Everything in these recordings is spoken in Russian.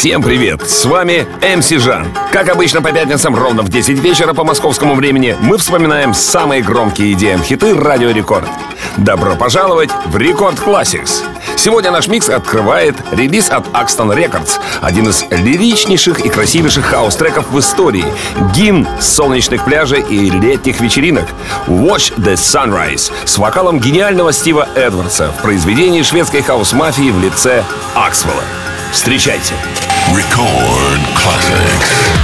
Всем привет! С вами МС Жан. Как обычно по пятницам ровно в 10 вечера по московскому времени мы вспоминаем самые громкие EDM хиты Радио Рекорд. Добро пожаловать в Record Classix. Сегодня наш микс открывает релиз от Axtone Records, один из лиричнейших и красивейших хаус-треков в истории. Гимн солнечных пляжей и летних вечеринок «Watch the Sunrise» с вокалом гениального Стива Эдвардса в произведении шведской хаус-мафии в лице Аксвелла. Встречайте! Record Classics.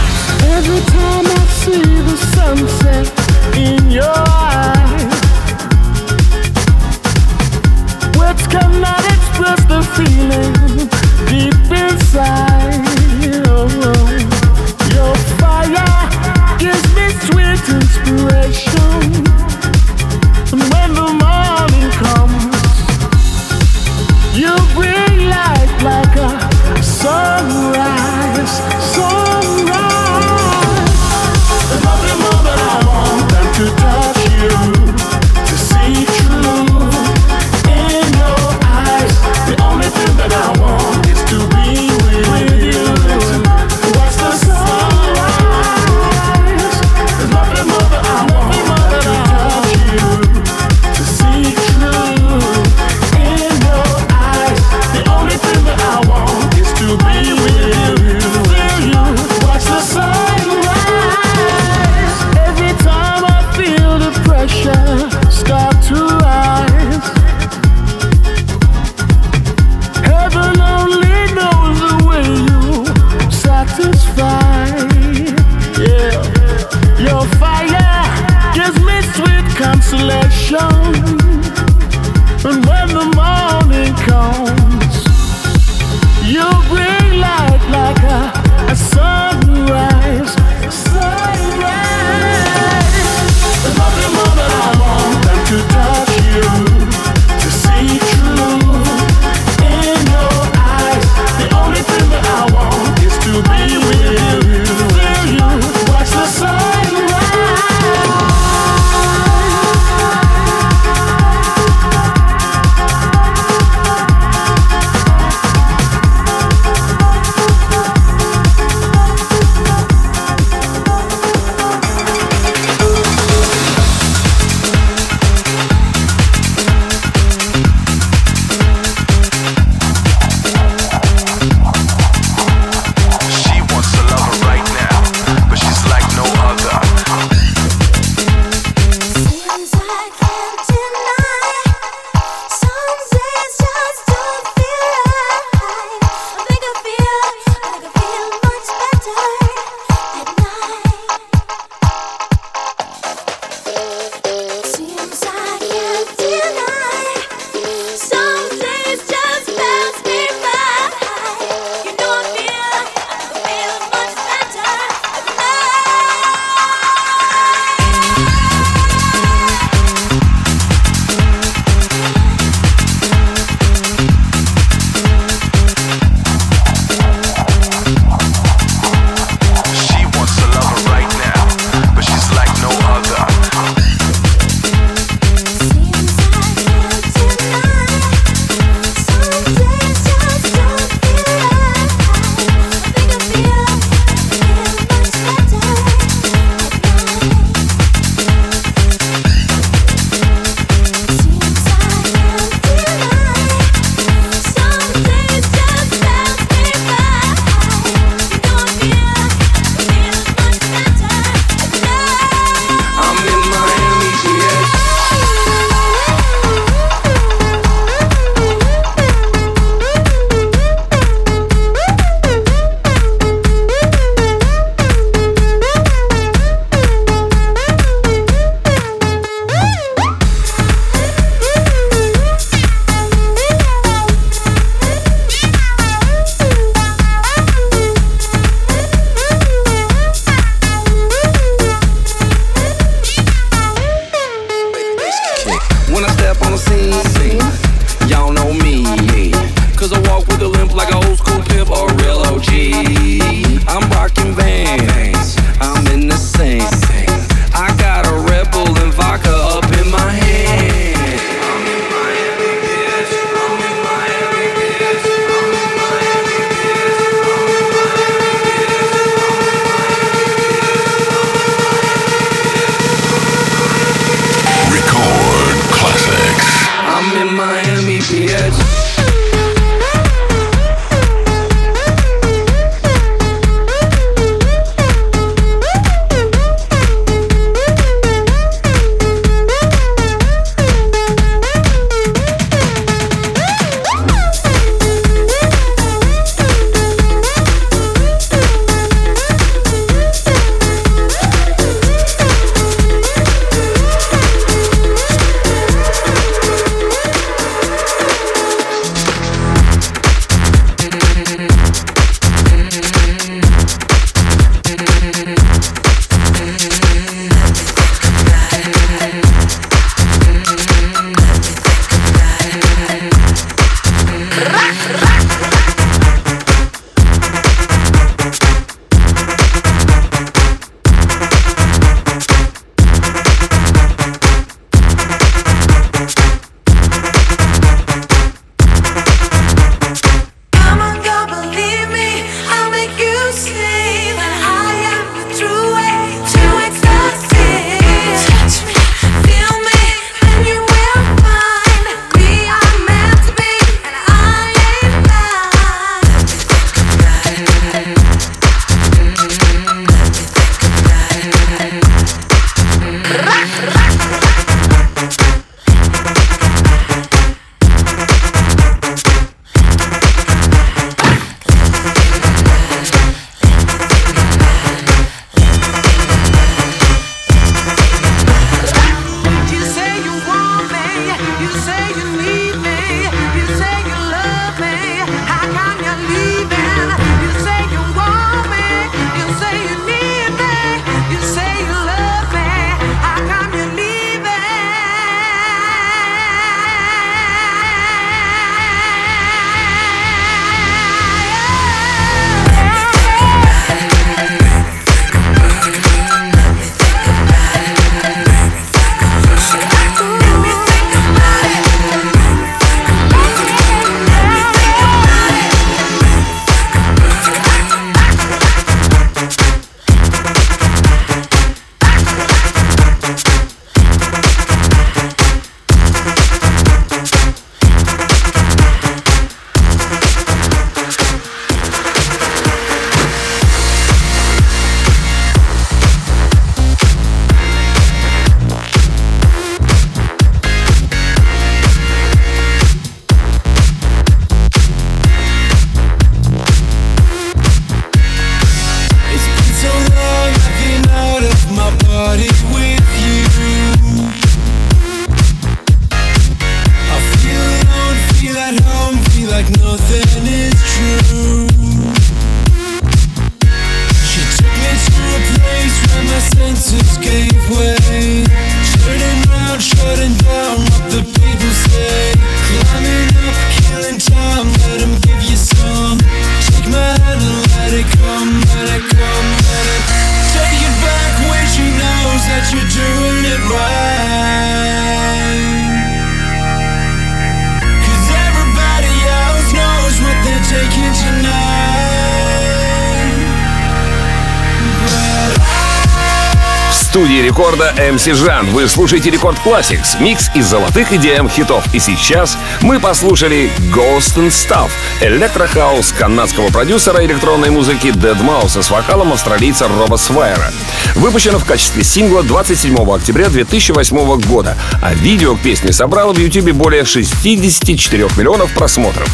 Жан. Вы слушаете Рекорд Classics, микс из золотых идеям хитов. И сейчас мы послушали Ghost and Stuff, электрохаус канадского продюсера электронной музыки Dead Mouse с вокалом австралийца Роба Свайера. Выпущено в качестве сингла 27 октября 2008 года, а видео к песне собрало в YouTube более 64 миллионов просмотров.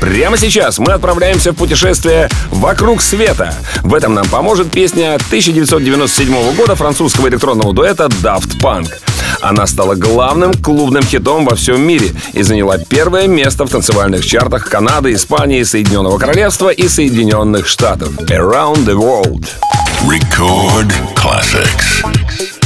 Прямо сейчас мы отправляемся в путешествие вокруг света. В этом нам поможет песня 1997 года французского электронного дуэта Daft Punk. Она стала главным клубным хитом во всем мире и заняла первое место в танцевальных чартах Канады, Испании, Соединенного Королевства и Соединенных Штатов. Around the World. Record classics.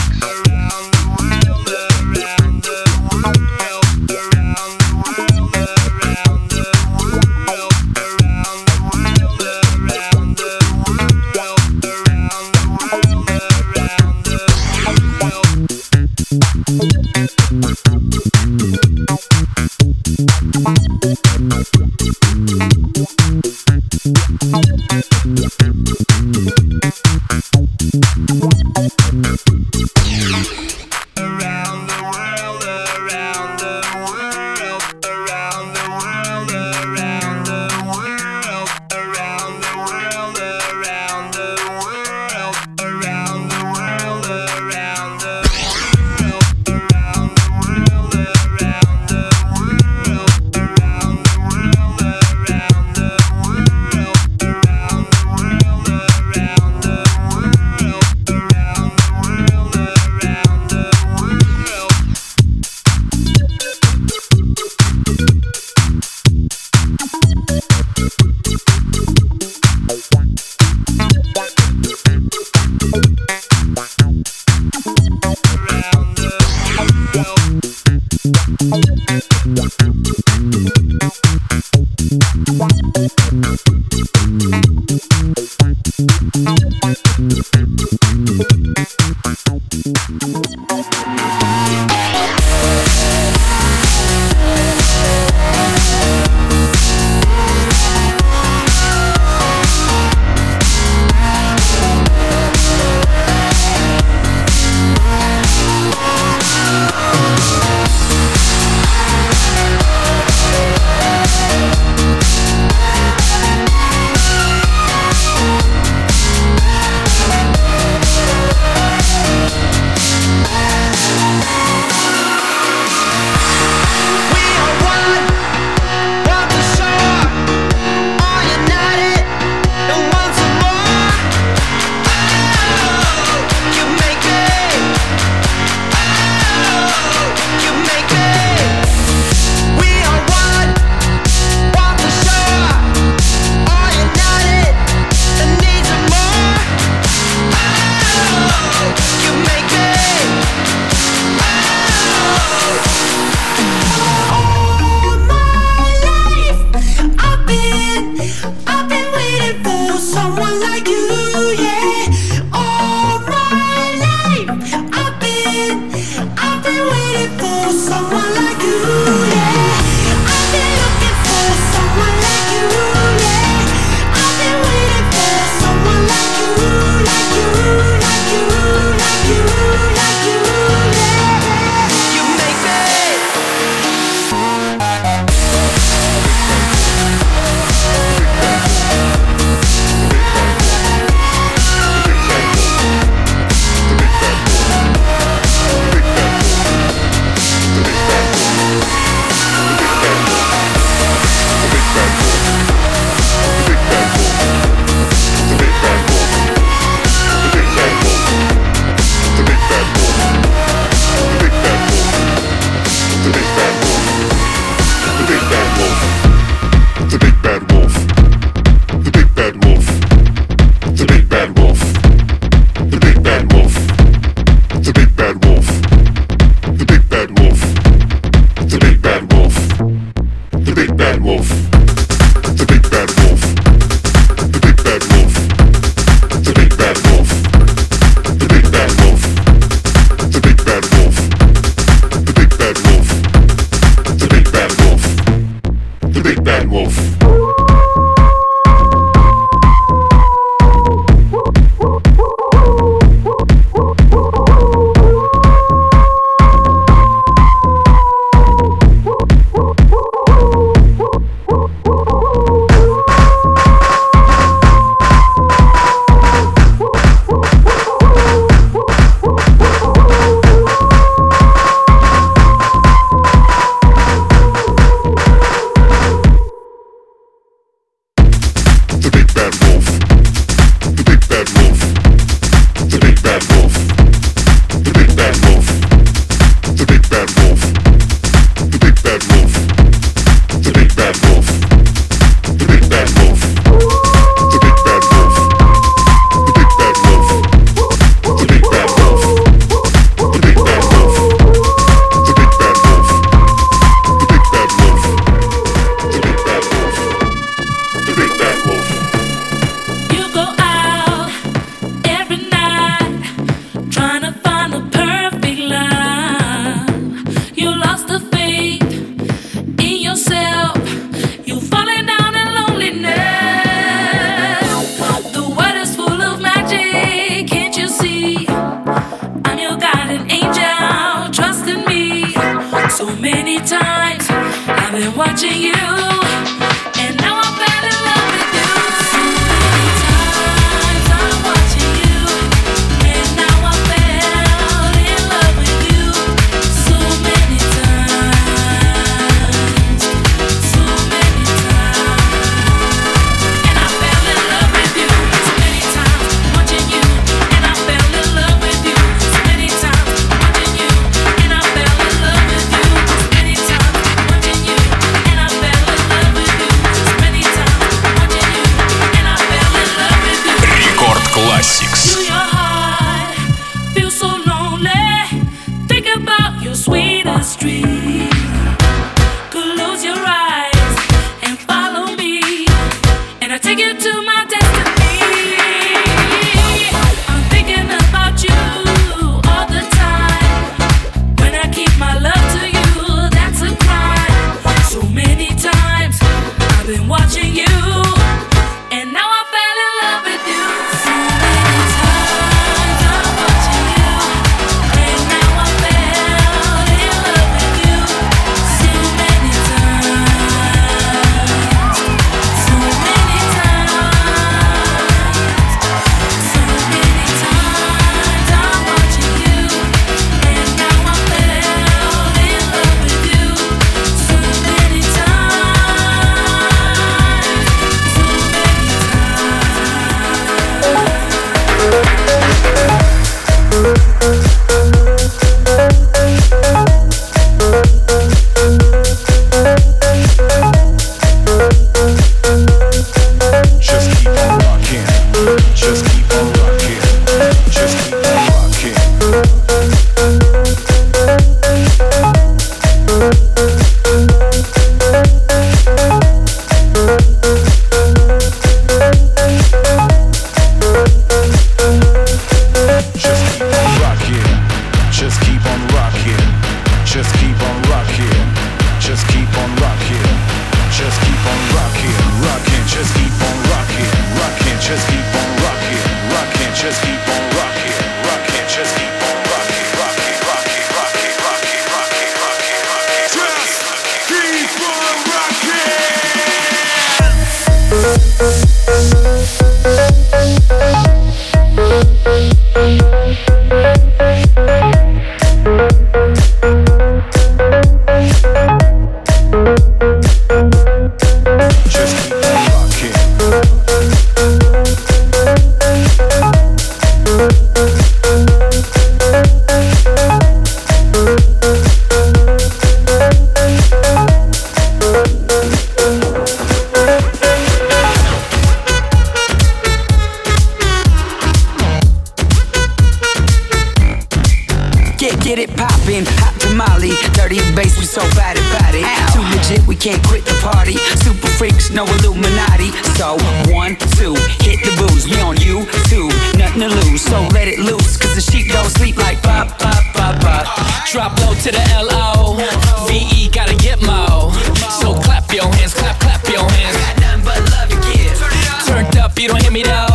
Get get it poppin', hot tamale, dirty bass, we so bad about it. Too legit, we can't quit the party. Super freaks, no Illuminati. So one, two, hit the booze. We on you two, nothing to lose. So let it loose, cause the sheep don't sleep like pop, pop, pop, pop. Drop low to the L O V E, gotta get mo. So clap your hands, clap, clap your hands. Got nothing but love to give. Turned up, you don't hear me though.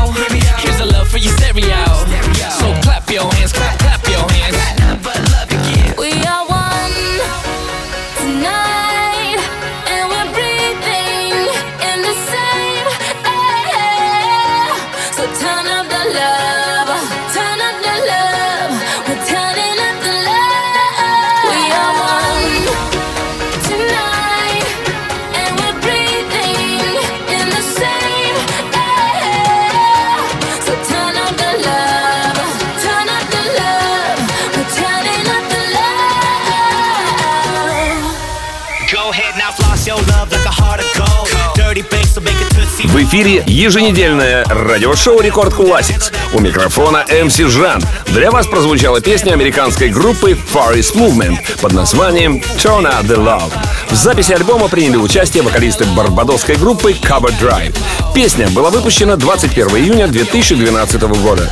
В эфире еженедельное радиошоу «Рекорд Classics». У микрофона МС Жан. Для вас прозвучала песня американской группы Far East Movement под названием «Turn Out The Love». В записи альбома приняли участие вокалисты барбадосской группы Cover Drive. Песня была выпущена 21 июня 2012 года.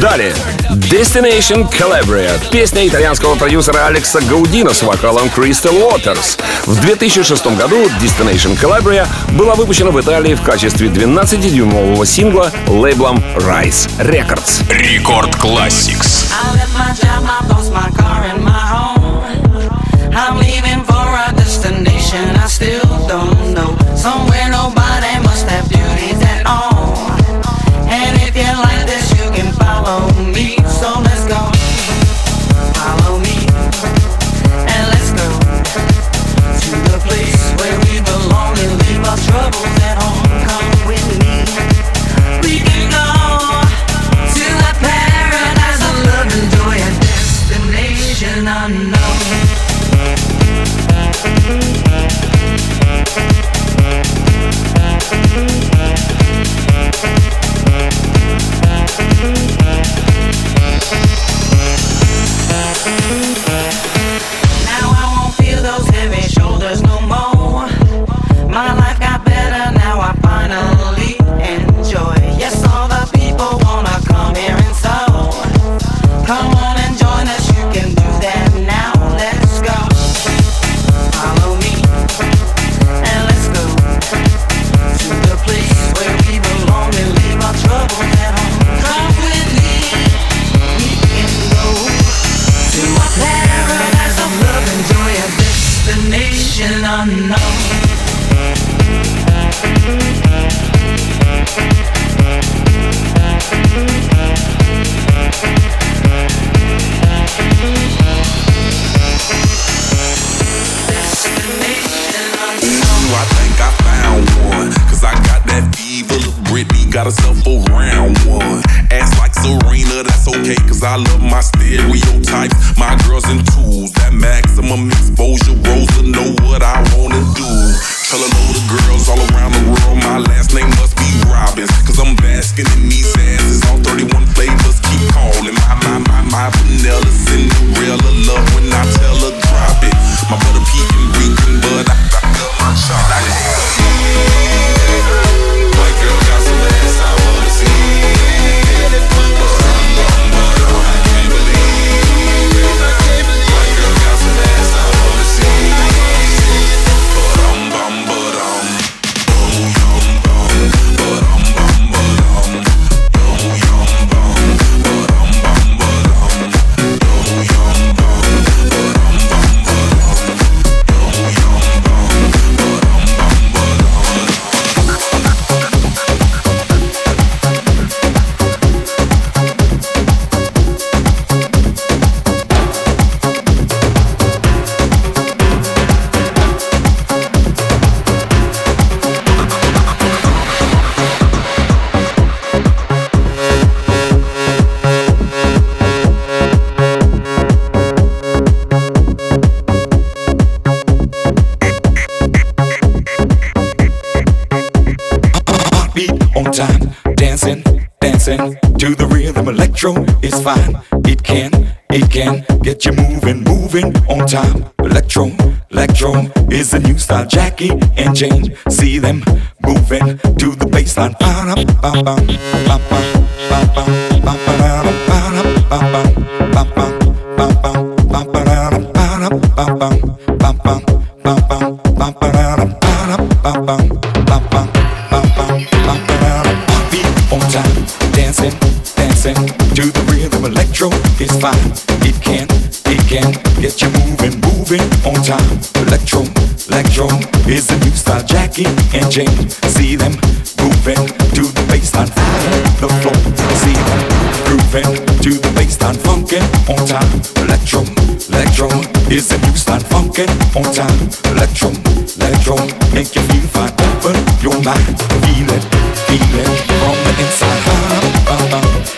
Далее. Destination Calabria. Песня итальянского продюсера Алекса Гаудина с вокалом Crystal Waters В 2006 году Destination Calabria была выпущена в Италии в качестве 12-дюймового сингла лейблом Rise Records. Рекорд Classics. I left my job, my. change. See them moving to the baseline. Ba-da-ba-ba, ba-ba. Is the new style, Jackie and Jane. See them moving to the baseline, the floor. See them grooving to the baseline, funkin' on time. Electro, electro. is the new style, funkin' on time. Electro, electro. Make you feel fine, open your mind, feel it, feel it from the inside. Uh, uh, uh.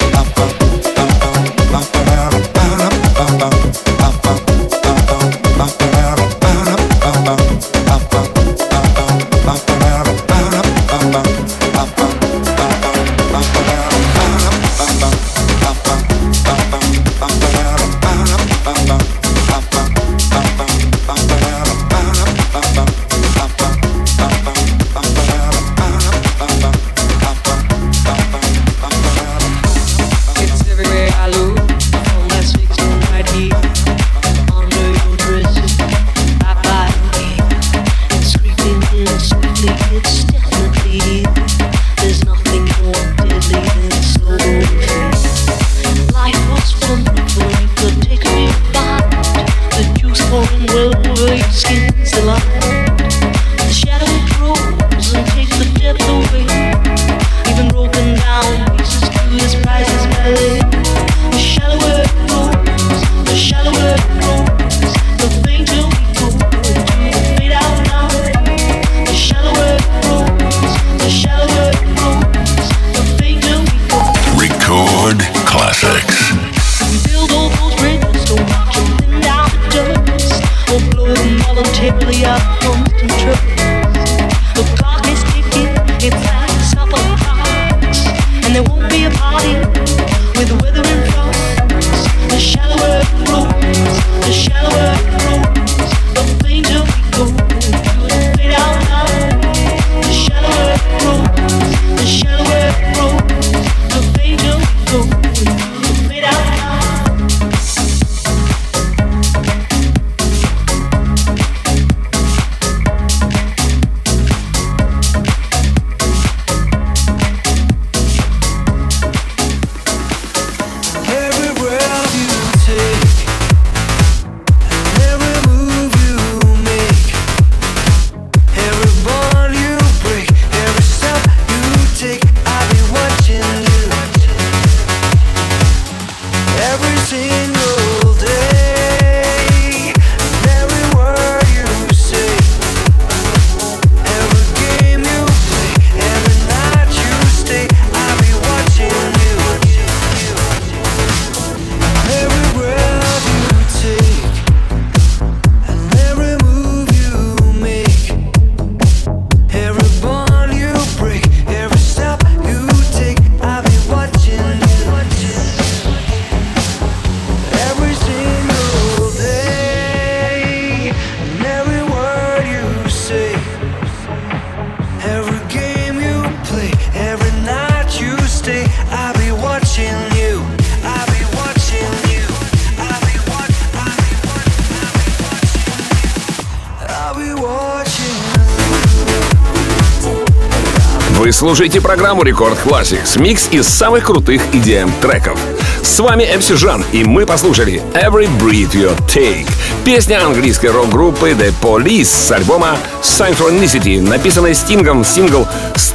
Вы слушаете программу Рекорд Classics, микс из самых крутых EDM треков. С вами MC Жан, и мы послушали Every Breath You Take. Песня английской рок-группы The Police с альбома Synchronicity, написанная Стингом, сингл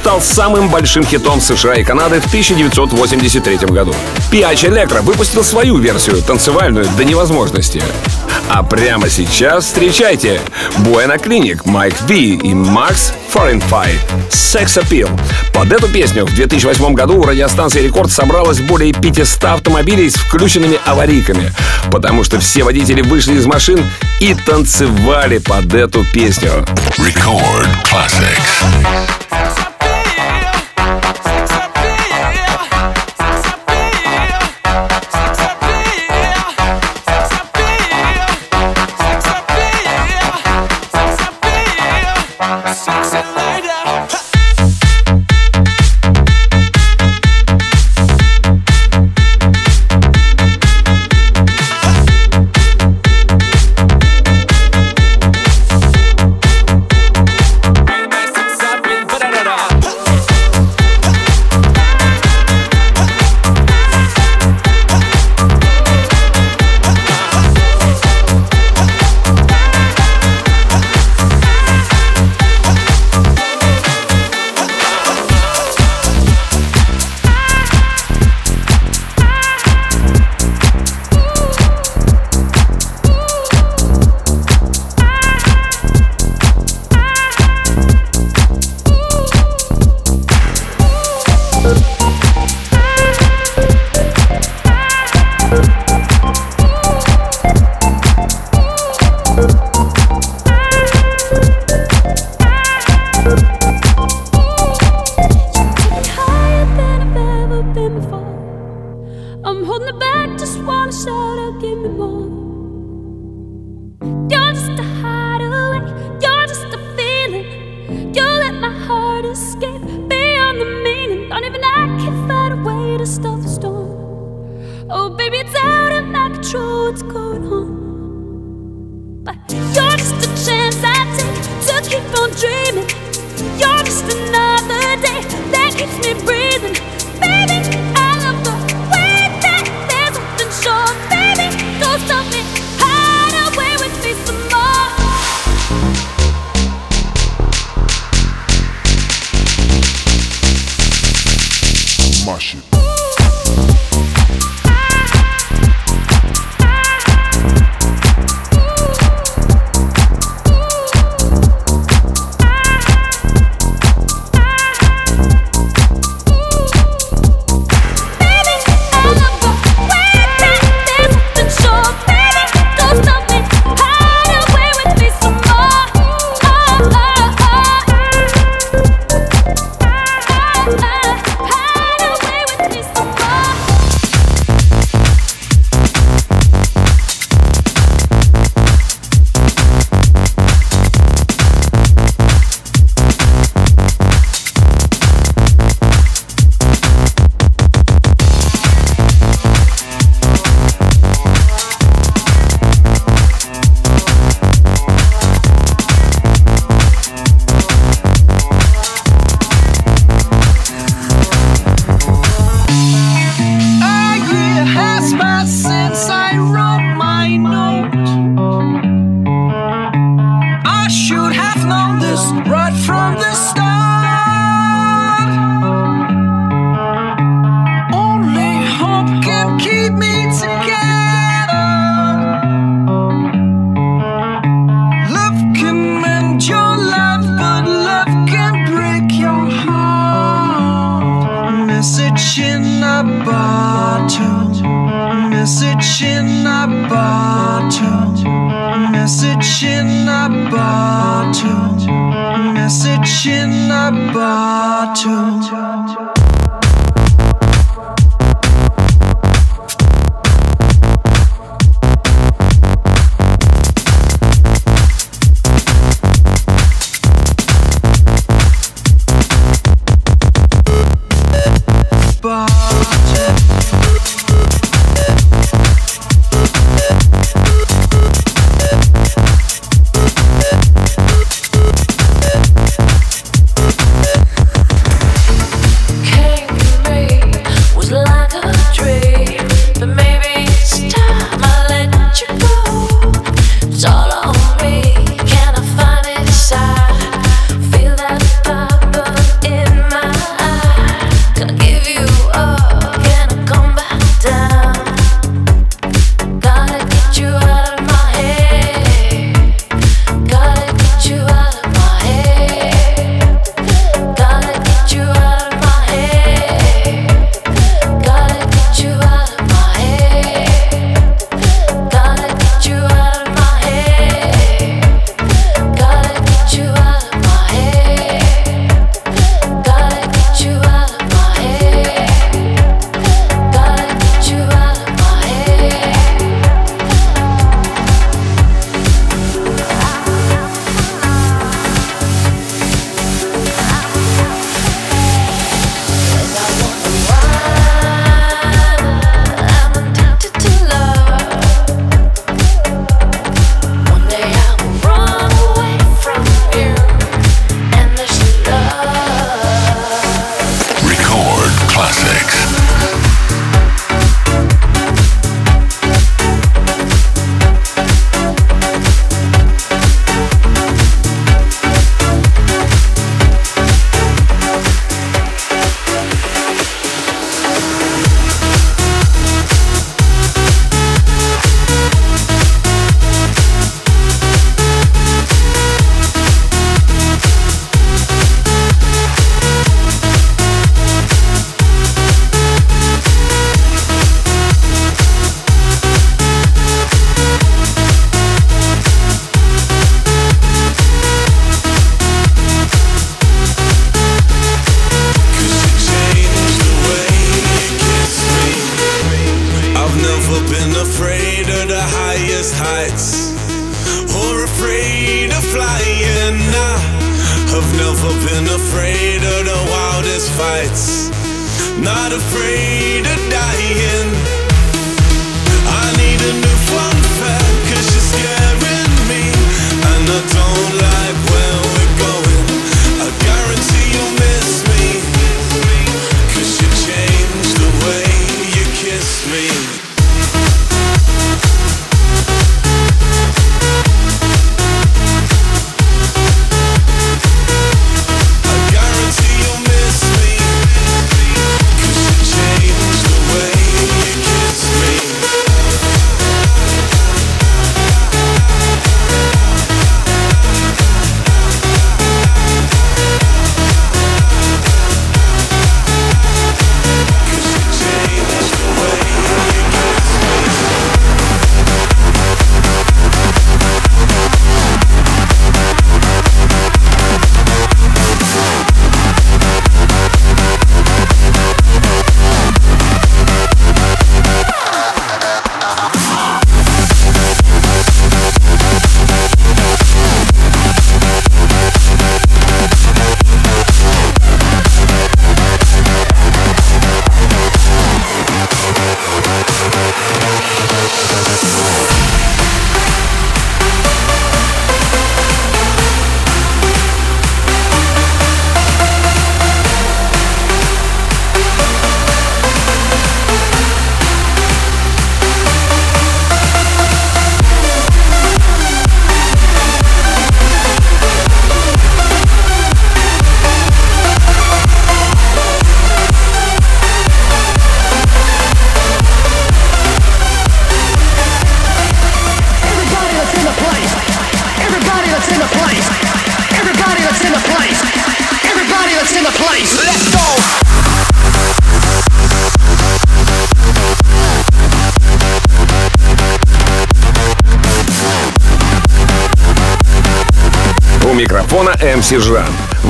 стал самым большим хитом США и Канады в 1983 году. PH Electro выпустил свою версию, танцевальную до невозможности. А прямо сейчас встречайте Буэна Клиник, Майк Ви и Макс Форенфай «Sex Appeal». Под эту песню в 2008 году у радиостанции «Рекорд» собралось более 500 автомобилей с включенными аварийками, потому что все водители вышли из машин и танцевали под эту песню. Record classics.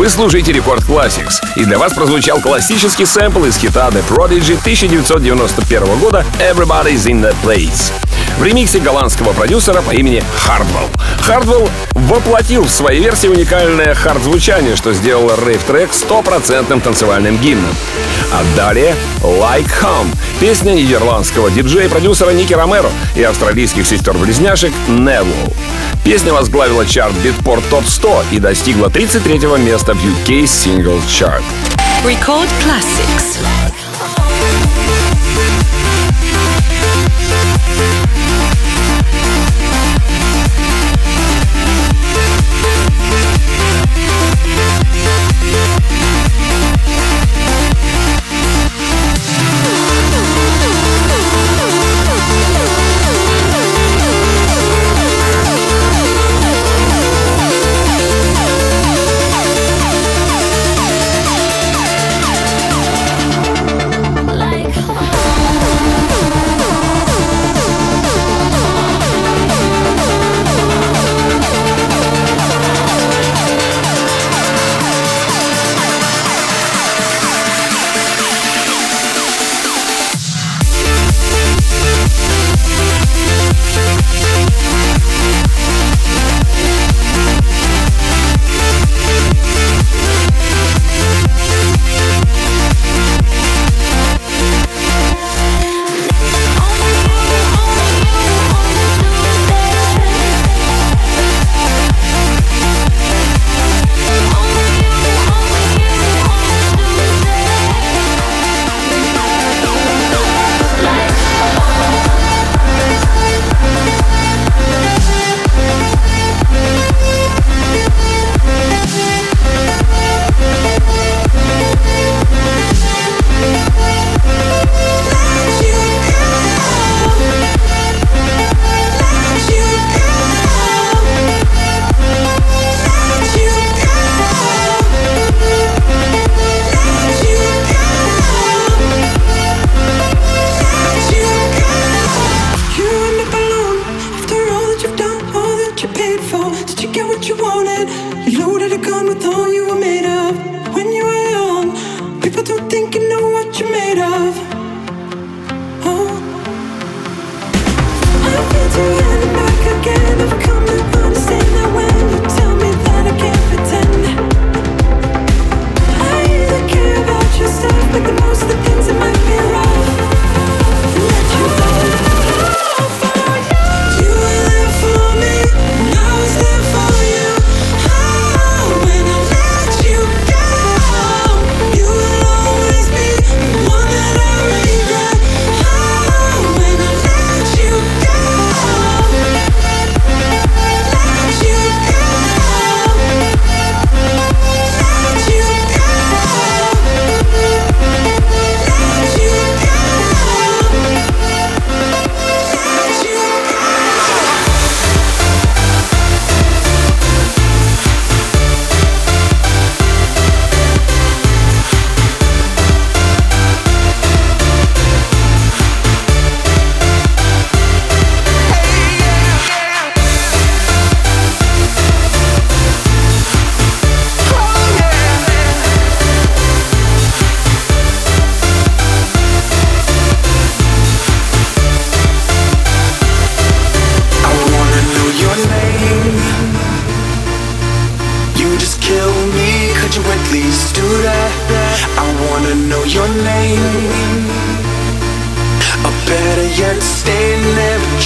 Вы слушаете Record Classix, и для вас прозвучал классический сэмпл из хита The Prodigy 1991 года Everybody in the Place. В ремиксе голландского продюсера по имени Хардвелл. Хардвелл воплотил в своей версии уникальное хард-звучание, что сделало рейв-трек стопроцентным танцевальным гимном. А далее Like Home, песня нидерландского диджея и продюсера Ники Ромеро и австралийских сестер-близняшек Neville. Песня возглавила чарт Beatport Top 100 и достигла 33 места в UK Singles Chart. Record Classics.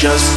just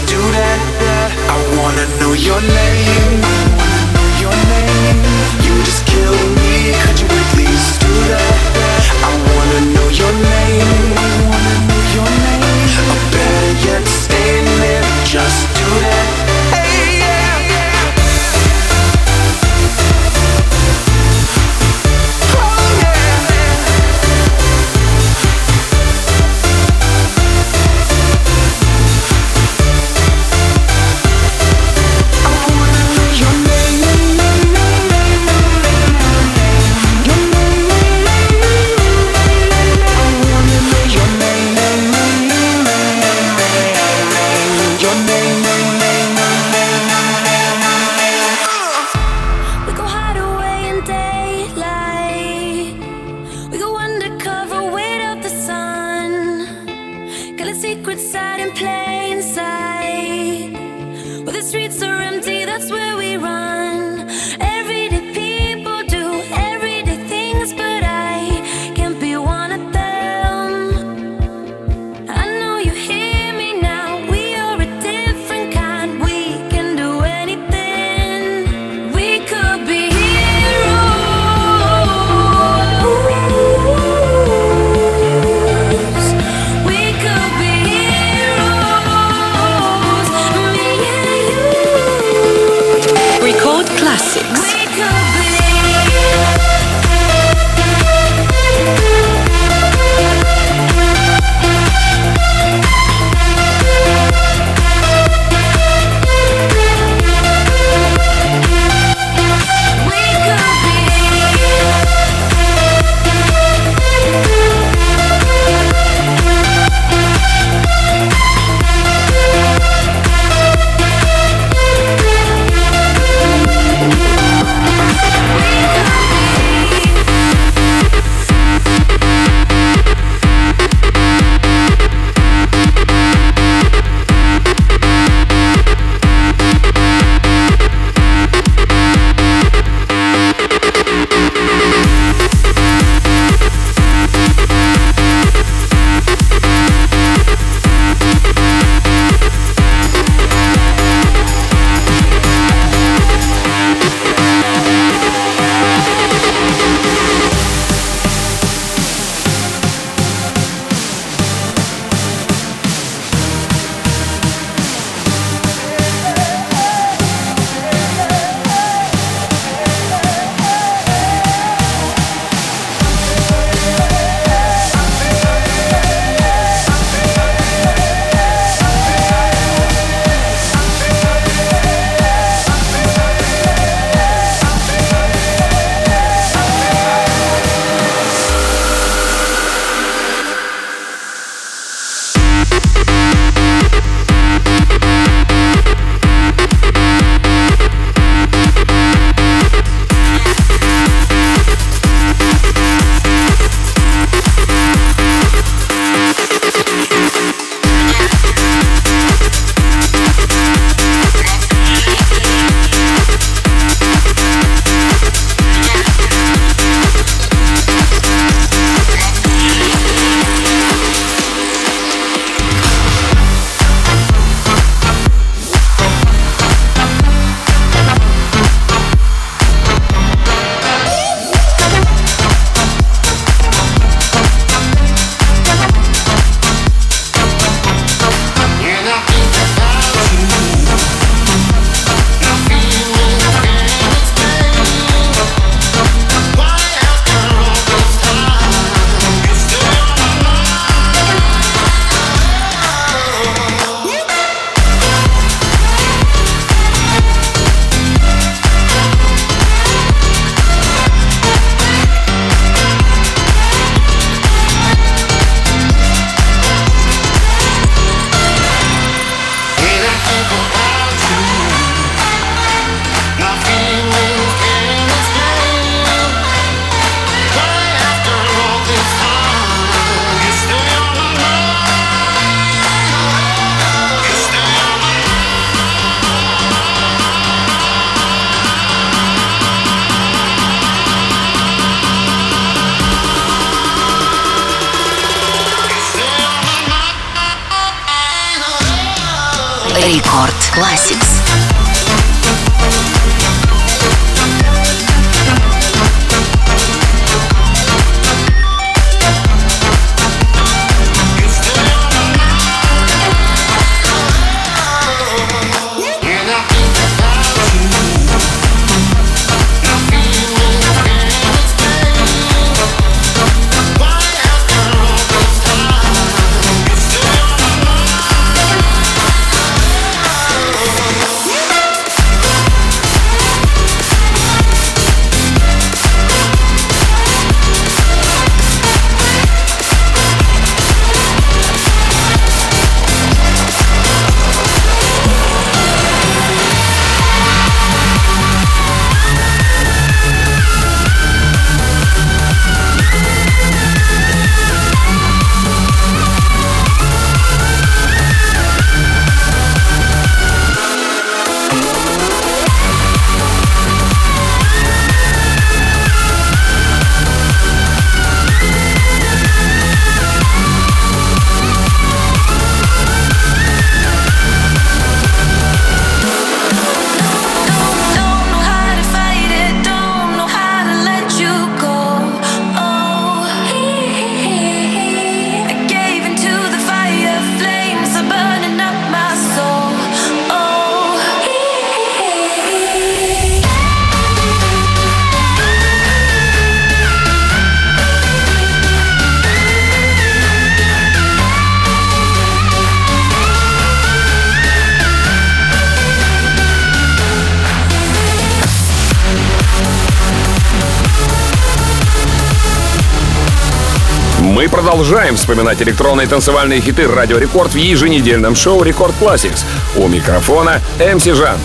продолжаем вспоминать электронные танцевальные хиты Радио Рекорд в еженедельном шоу Record Classix. У микрофона MC Жан.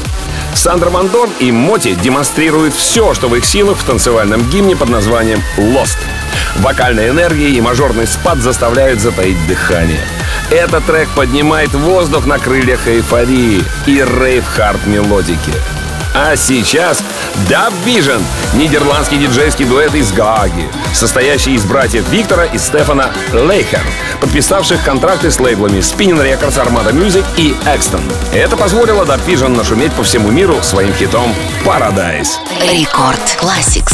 Сандер ван Дорн и MOTi демонстрируют все, что в их силах в танцевальном гимне под названием «Lost». Вокальная энергия и мажорный спад заставляют затаить дыхание. Этот трек поднимает воздух на крыльях эйфории и рейв-хард мелодики. А сейчас DubVision, нидерландский диджейский дуэт из Гааги, состоящий из братьев Виктора и Стефана Лейхер, подписавших контракты с лейблами Spinning Records, Armada Music и Exton. Это позволило Dub Vision нашуметь по всему миру своим хитом Paradise. Рекорд Classics.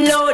know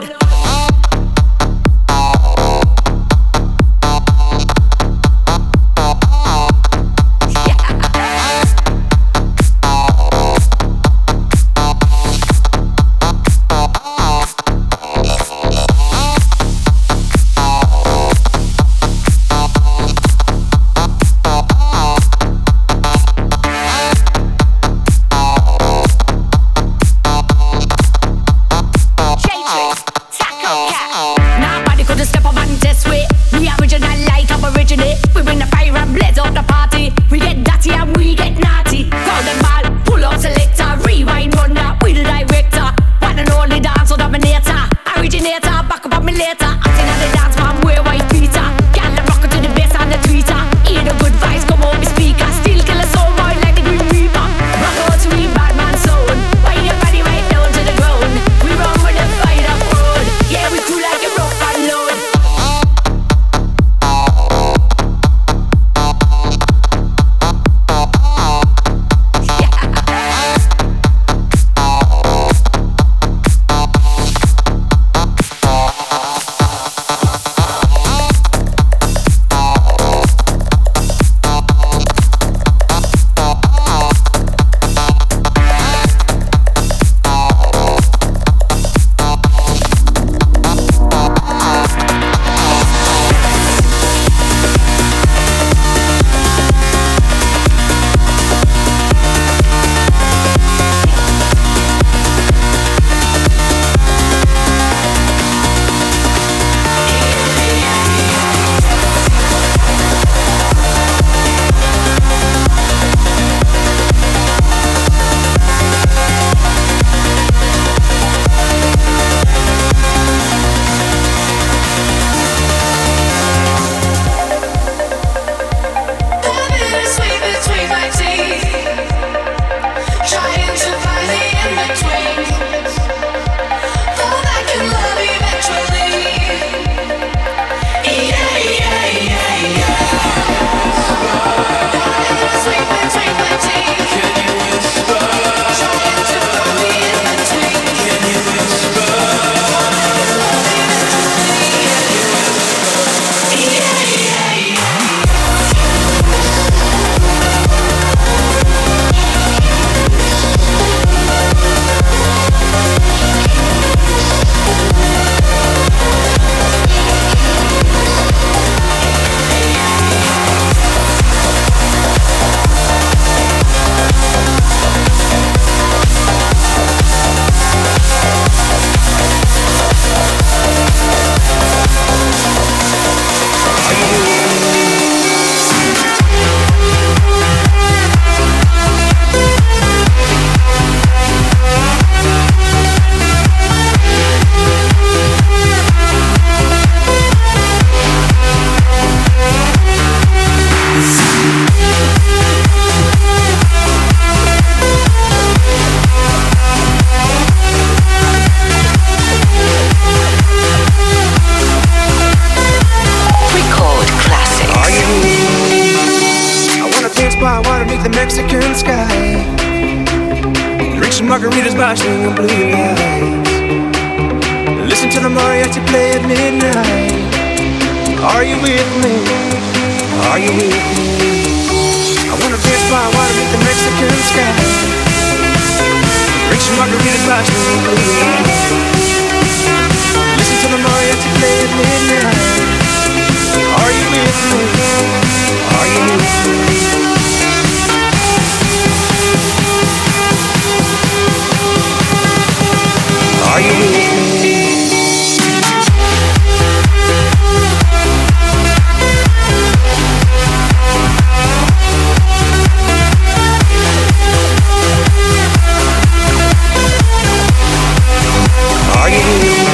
margaritas by swinging blue lights. Listen to the mariachi play at midnight. Are you with me? Are you with me? I wanna dance by water beneath the Mexican sky. Drink some margaritas by swinging blue lights. Listen to the mariachi play at midnight. Are you with me? Are you with me? Are you? Are you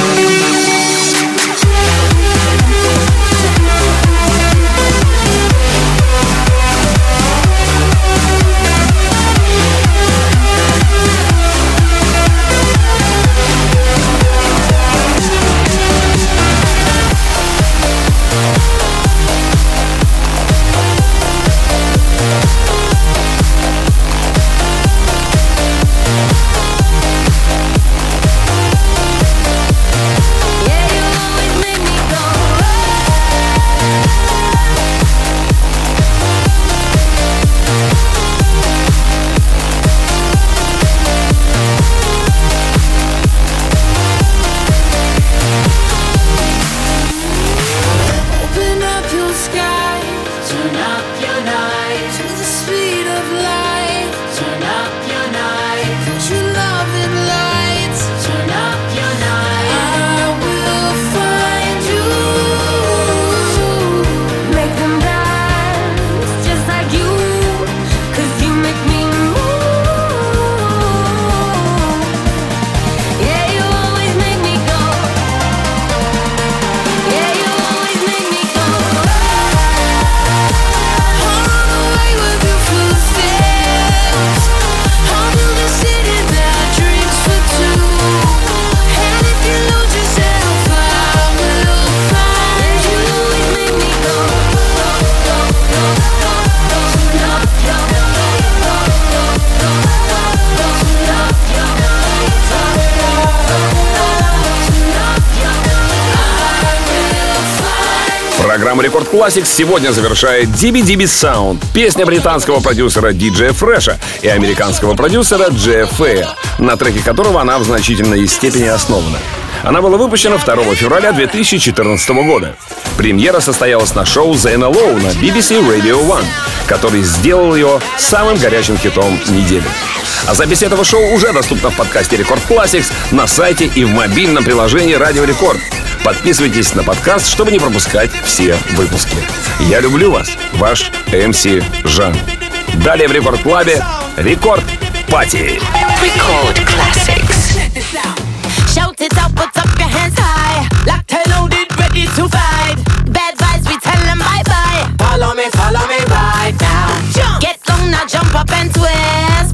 Classics сегодня завершает Диби Диби Sound, песня британского продюсера Диджея Фреша и американского продюсера Джея на треке которого она в значительной степени основана. Она была выпущена 2 февраля 2014 года. Премьера состоялась на шоу The NLO на BBC Radio One, который сделал ее самым горячим хитом недели. А запись этого шоу уже доступна в подкасте Рекорд Classics на сайте и в мобильном приложении Радио Рекорд. Подписывайтесь на подкаст, чтобы не пропускать все выпуски. Я люблю вас, ваш МС Жан. Далее в Рекорд Клабе Рекорд Пати. Record Classics. Shout it out, put up your hands high. Locked and loaded, ready to fight. Bad vibes, we tell them bye bye. Follow me, follow me right now. Jump. Get down now, jump up and twist.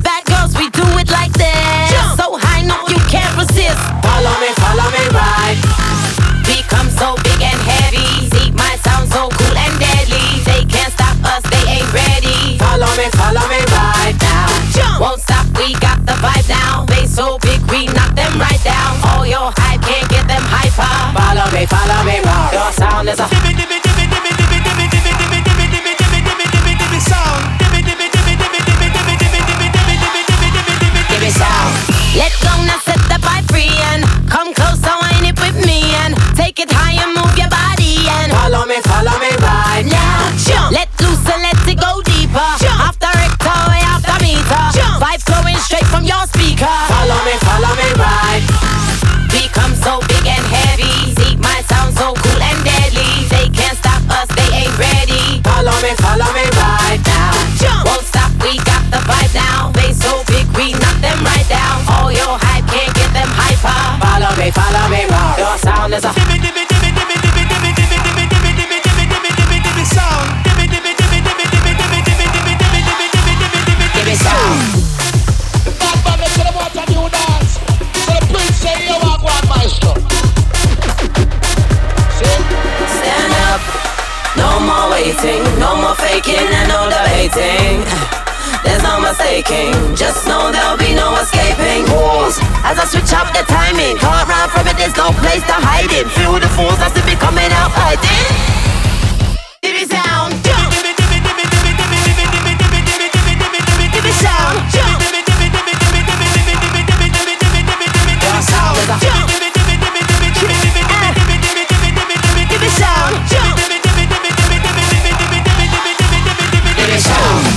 Follow me, right. Your sound is a sound is a Stand up. No more waiting, no more faking and no debating. There's no mistaking, just know there'll be no escaping. Walls as I switch up the timing. Can't run from it, there's no place to hide it. Feel the force, I see me coming out fighting.